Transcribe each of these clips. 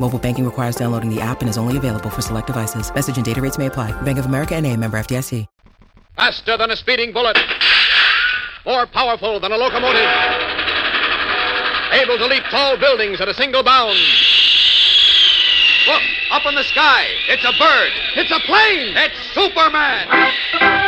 Mobile banking requires downloading the app and is only available for select devices. Message and data rates may apply. Bank of America and a member FDIC. Faster than a speeding bullet. More powerful than a locomotive. Able to leap tall buildings at a single bound. Look, up in the sky. It's a bird. It's a plane. It's Superman.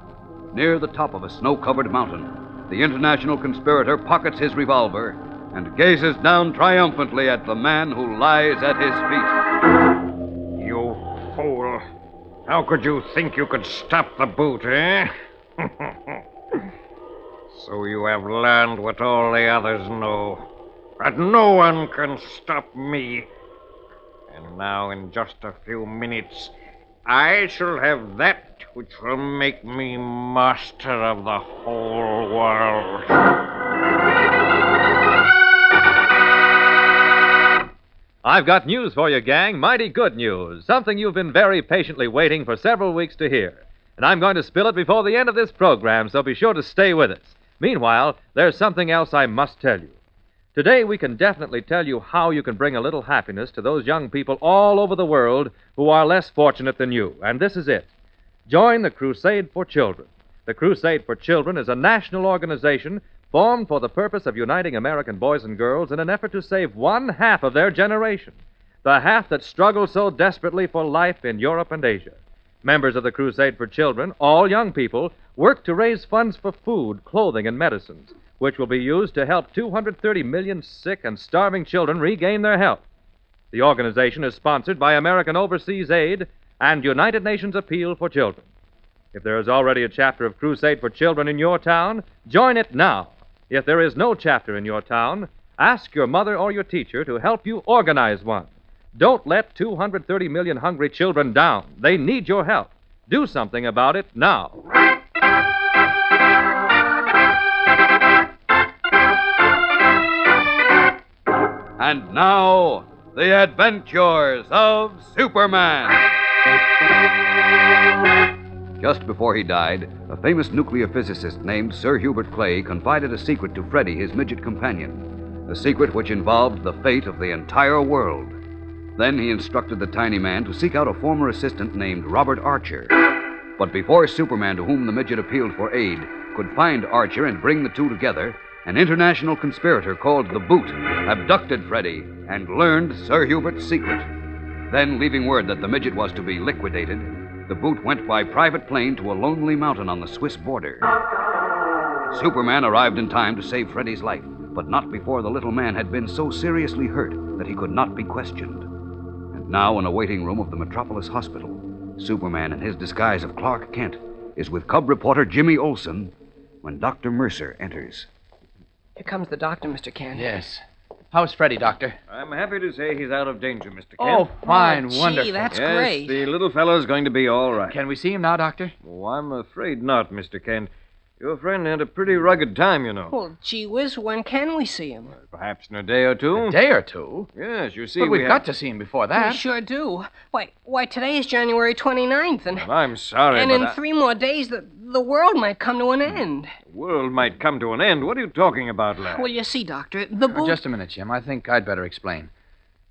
near the top of a snow covered mountain, the international conspirator pockets his revolver and gazes down triumphantly at the man who lies at his feet. You fool. How could you think you could stop the boot, eh? so you have learned what all the others know that no one can stop me. And now, in just a few minutes, I shall have that which will make me master of the whole world. I've got news for you, gang. Mighty good news. Something you've been very patiently waiting for several weeks to hear. And I'm going to spill it before the end of this program, so be sure to stay with us. Meanwhile, there's something else I must tell you. Today, we can definitely tell you how you can bring a little happiness to those young people all over the world who are less fortunate than you. And this is it. Join the Crusade for Children. The Crusade for Children is a national organization formed for the purpose of uniting American boys and girls in an effort to save one half of their generation, the half that struggles so desperately for life in Europe and Asia. Members of the Crusade for Children, all young people, work to raise funds for food, clothing, and medicines, which will be used to help 230 million sick and starving children regain their health. The organization is sponsored by American Overseas Aid and United Nations Appeal for Children. If there is already a chapter of Crusade for Children in your town, join it now. If there is no chapter in your town, ask your mother or your teacher to help you organize one. Don't let 230 million hungry children down. They need your help. Do something about it now. And now, the adventures of Superman. Just before he died, a famous nuclear physicist named Sir Hubert Clay confided a secret to Freddie, his midget companion. A secret which involved the fate of the entire world. Then he instructed the tiny man to seek out a former assistant named Robert Archer. But before Superman, to whom the midget appealed for aid, could find Archer and bring the two together, an international conspirator called the Boot abducted Freddy and learned Sir Hubert's secret. Then, leaving word that the midget was to be liquidated, the Boot went by private plane to a lonely mountain on the Swiss border. Superman arrived in time to save Freddy's life, but not before the little man had been so seriously hurt that he could not be questioned. And now, in a waiting room of the Metropolis Hospital, Superman, in his disguise of Clark Kent, is with cub reporter Jimmy Olsen when Dr. Mercer enters. Here comes the doctor, Mr. Kent. Yes. How's Freddie, Doctor? I'm happy to say he's out of danger, Mr. Kent. Oh, fine, Oh, gee, wonderful. that's yes, great. the little fellow's going to be all right. Can we see him now, Doctor? Oh, I'm afraid not, Mr. Kent. Your friend had a pretty rugged time, you know. Well, gee whiz, when can we see him? Perhaps in a day or two. A day or two. Yes, you see, but we we've have- got to see him before that. We sure do. Why, why today is January 29th, and, Well, I'm sorry, and but in I- three more days the, the world might come to an end. the world might come to an end. What are you talking about, lad? Well, you see, Doctor, the Oh, just a minute, Jim. I think I'd better explain.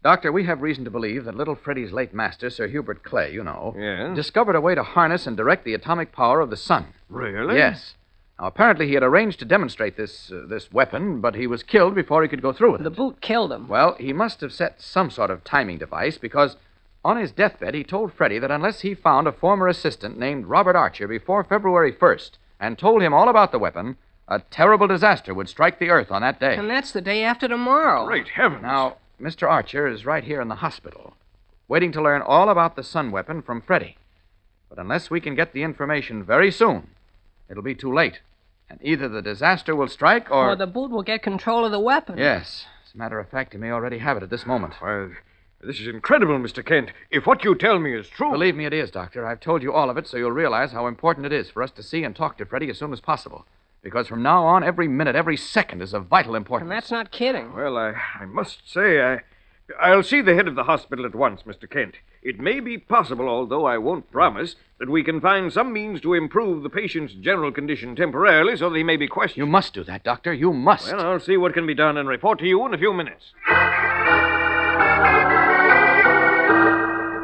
Doctor, we have reason to believe that little Freddie's late master, Sir Hubert Clay, you know, Yes? discovered a way to harness and direct the atomic power of the sun. Really? Yes. Now, apparently he had arranged to demonstrate this uh, this weapon, but he was killed before he could go through with The it. boot killed him. Well, he must have set some sort of timing device because on his deathbed he told Freddie that unless he found a former assistant named Robert Archer before February 1st and told him all about the weapon, a terrible disaster would strike the earth on that day. And that's the day after tomorrow. Great heavens. Now, Mr. Archer is right here in the hospital, waiting to learn all about the sun weapon from Freddie. But unless we can get the information very soon, it'll be too late. And either the disaster will strike or. Or the boot will get control of the weapon. Yes. As a matter of fact, he may already have it at this moment. Why, this is incredible, Mr. Kent. If what you tell me is true. Believe me, it is, Doctor. I've told you all of it so you'll realize how important it is for us to see and talk to Freddie as soon as possible. Because from now on, every minute, every second is of vital importance. And that's not kidding. Well, I, I must say, I, I'll see the head of the hospital at once, Mr. Kent. It may be possible, although I won't promise, that we can find some means to improve the patient's general condition temporarily so that he may be questioned. You must do that, Doctor. You must. Well, I'll see what can be done and report to you in a few minutes.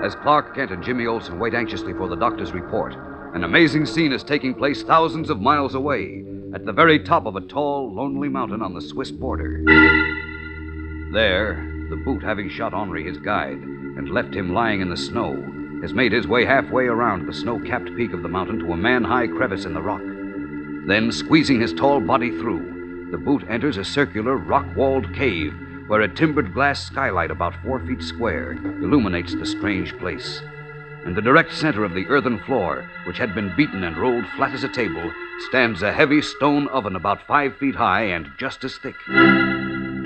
As Clark Kent and Jimmy Olsen wait anxiously for the doctor's report, an amazing scene is taking place thousands of miles away, at the very top of a tall, lonely mountain on the Swiss border. There, the boot, having shot Henri, his guide, and left him lying in the snow, has made his way halfway around the snow capped peak of the mountain to a man high crevice in the rock. Then, squeezing his tall body through, the boot enters a circular, rock walled cave where a timbered glass skylight about four feet square illuminates the strange place. In the direct center of the earthen floor, which had been beaten and rolled flat as a table, stands a heavy stone oven about five feet high and just as thick.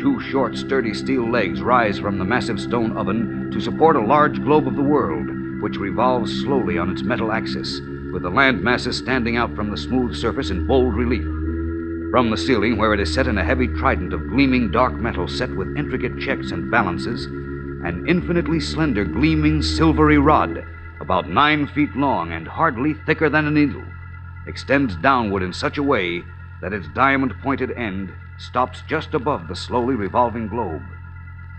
Two short, sturdy steel legs rise from the massive stone oven to support a large globe of the world, which revolves slowly on its metal axis, with the land masses standing out from the smooth surface in bold relief. From the ceiling, where it is set in a heavy trident of gleaming dark metal set with intricate checks and balances, an infinitely slender, gleaming silvery rod, about nine feet long and hardly thicker than a needle, extends downward in such a way that its diamond pointed end stops just above the slowly revolving globe.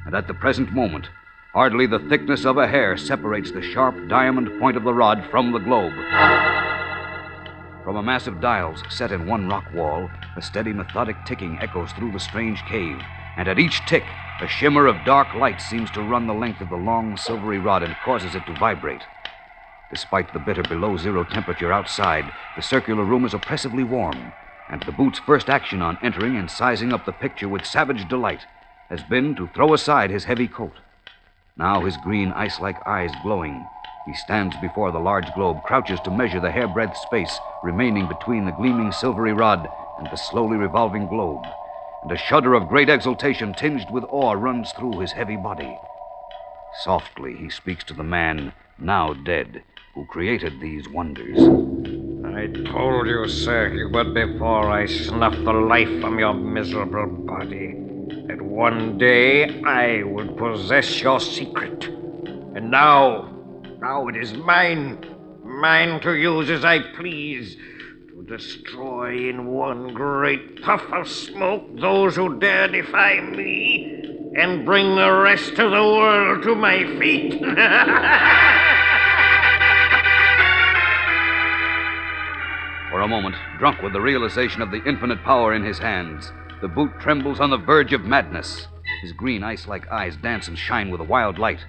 And at the present moment, hardly the thickness of a hair separates the sharp diamond point of the rod from the globe. From a massive dials set in one rock wall, a steady, methodic ticking echoes through the strange cave, and at each tick, a shimmer of dark light seems to run the length of the long, silvery rod and causes it to vibrate. Despite the bitter below zero temperature outside, the circular room is oppressively warm, and the boot's first action on entering and sizing up the picture with savage delight has been to throw aside his heavy coat. Now, his green, ice like eyes glowing, he stands before the large globe, crouches to measure the hairbreadth space remaining between the gleaming silvery rod and the slowly revolving globe. And a shudder of great exultation tinged with awe runs through his heavy body. Softly, he speaks to the man, now dead, who created these wonders. I told you, Sir Hubert, before I snuffed the life from your miserable body, that one day I would possess your secret. And now, now it is mine, mine to use as I please, to destroy in one great puff of smoke those who dare defy me, and bring the rest of the world to my feet. moment, drunk with the realization of the infinite power in his hands, the boot trembles on the verge of madness. His green, ice like eyes dance and shine with a wild light.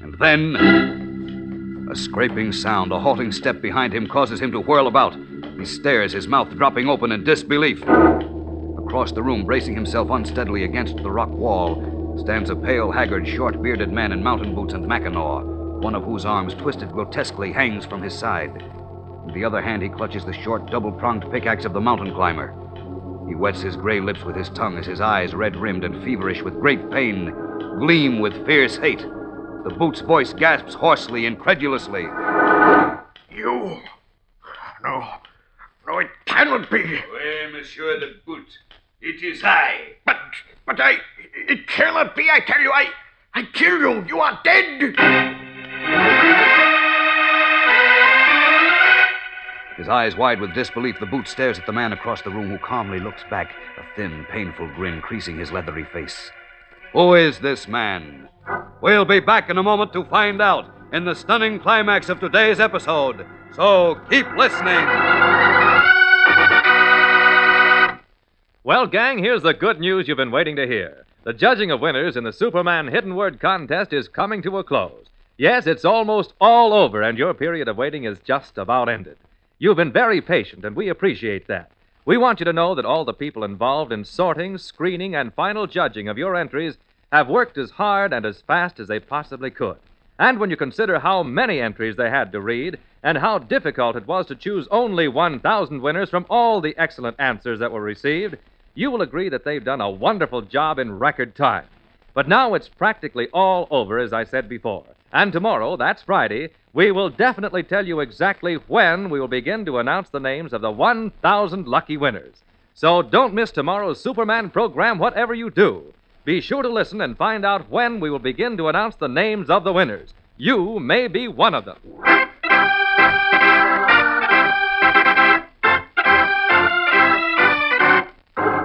And then. A scraping sound, a halting step behind him causes him to whirl about. He stares, his mouth dropping open in disbelief. Across the room, bracing himself unsteadily against the rock wall, stands a pale, haggard, short bearded man in mountain boots and mackinaw, one of whose arms, twisted grotesquely, hangs from his side. In the other hand, he clutches the short, double pronged pickaxe of the mountain climber. He wets his gray lips with his tongue as his eyes, red rimmed and feverish with great pain, gleam with fierce hate. The boot's voice gasps hoarsely, incredulously. You. No. No, it cannot be. Oui, Monsieur the Boot, it is I. But, but I. It cannot be, I tell you. I. I kill you. You are dead. His eyes wide with disbelief, the boot stares at the man across the room who calmly looks back, a thin, painful grin creasing his leathery face. Who is this man? We'll be back in a moment to find out in the stunning climax of today's episode. So keep listening. Well, gang, here's the good news you've been waiting to hear. The judging of winners in the Superman Hidden Word contest is coming to a close. Yes, it's almost all over, and your period of waiting is just about ended. You've been very patient, and we appreciate that. We want you to know that all the people involved in sorting, screening, and final judging of your entries have worked as hard and as fast as they possibly could. And when you consider how many entries they had to read, and how difficult it was to choose only 1,000 winners from all the excellent answers that were received, you will agree that they've done a wonderful job in record time. But now it's practically all over, as I said before. And tomorrow, that's Friday, we will definitely tell you exactly when we will begin to announce the names of the 1,000 lucky winners. So don't miss tomorrow's Superman program, whatever you do. Be sure to listen and find out when we will begin to announce the names of the winners. You may be one of them.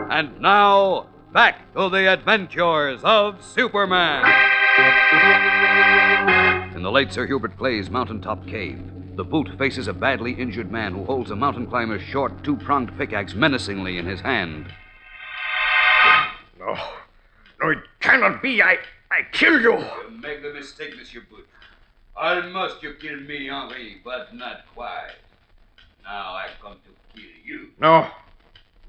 And now, back to the adventures of Superman. In the late Sir Hubert Clay's mountaintop cave, the boot faces a badly injured man who holds a mountain climber's short, two pronged pickaxe menacingly in his hand. No. No, it cannot be. I. I kill you. You make the mistake, Monsieur Boot. Almost you kill me, Henri, but not quite. Now I come to kill you. No.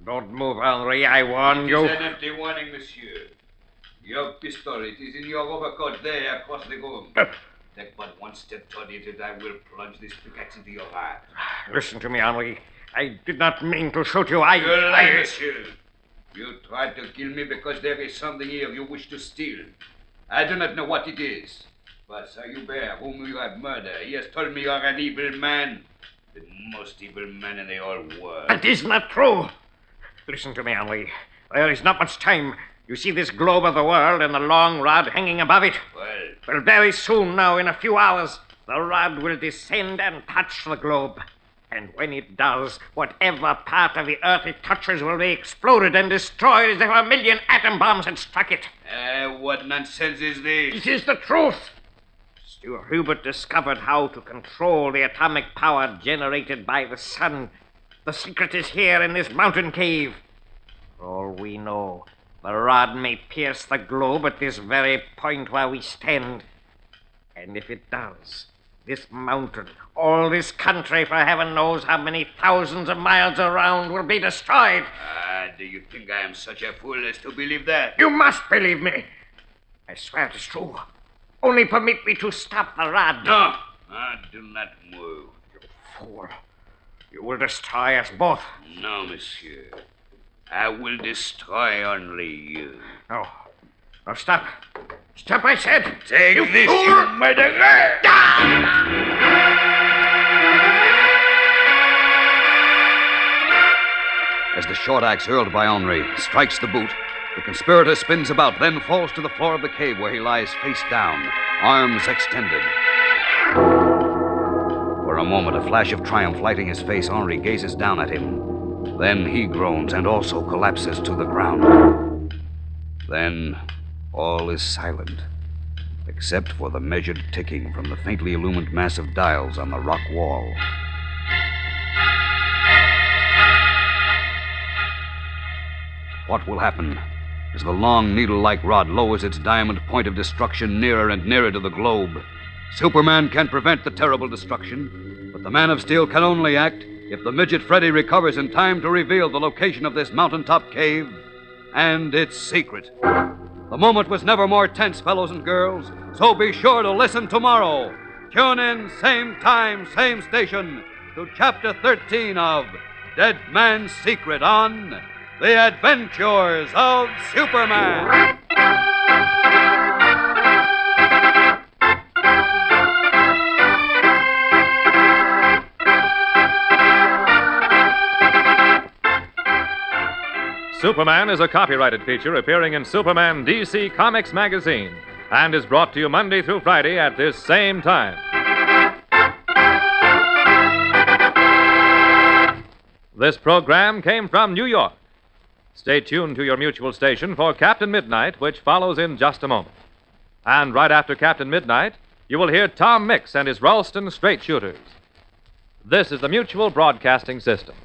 Don't move, Henri. I warn you. It's an empty warning, Monsieur. Your pistol, it is in your overcoat there across the room. Take but one step toward it, and I will plunge this pickaxe into your heart. Listen to me, Henri. I did not mean to shoot you. I. You lie, I... Monsieur. You tried to kill me because there is something here you wish to steal. I do not know what it is. But Sir Hubert, whom you have murdered, he has told me you are an evil man. The most evil man in the whole world. That is not true. Listen to me, Henri. There is not much time. You see this globe of the world and the long rod hanging above it? Well, Well, very soon now, in a few hours, the rod will descend and touch the globe. And when it does, whatever part of the earth it touches will be exploded and destroyed as if a million atom bombs had struck it. uh, what nonsense is this? It is the truth. Sir Hubert discovered how to control the atomic power generated by the sun. The secret is here in this mountain cave. For all we know, the rod may pierce the globe at this very point where we stand. And if it does, this mountain, all this country, for heaven knows how many thousands of miles around, will be destroyed. Ah, do you think I am such a fool as to believe that? You must believe me. I swear it is true. Only permit me to stop the rod. No, I do not move. You fool. You will destroy us both. No, monsieur. I will destroy only you. No. No, stop. Stop, I said. Take You this, fool! you murderer! As the short axe hurled by Henri strikes the boot, the conspirator spins about, then falls to the floor of the cave where he lies face down, arms extended. Moment, a flash of triumph lighting his face, Henri gazes down at him. Then he groans and also collapses to the ground. Then all is silent, except for the measured ticking from the faintly illumined mass of dials on the rock wall. What will happen as the long needle like rod lowers its diamond point of destruction nearer and nearer to the globe? Superman can prevent the terrible destruction, but the Man of Steel can only act if the midget Freddy recovers in time to reveal the location of this mountaintop cave and its secret. The moment was never more tense, fellows and girls, so be sure to listen tomorrow. Tune in, same time, same station, to Chapter 13 of Dead Man's Secret on The Adventures of Superman. Superman is a copyrighted feature appearing in Superman DC Comics magazine and is brought to you Monday through Friday at this same time. This program came from New York. Stay tuned to your mutual station for Captain Midnight, which follows in just a moment. And right after Captain Midnight, you will hear Tom Mix and his Ralston Straight Shooters. This is the Mutual Broadcasting System.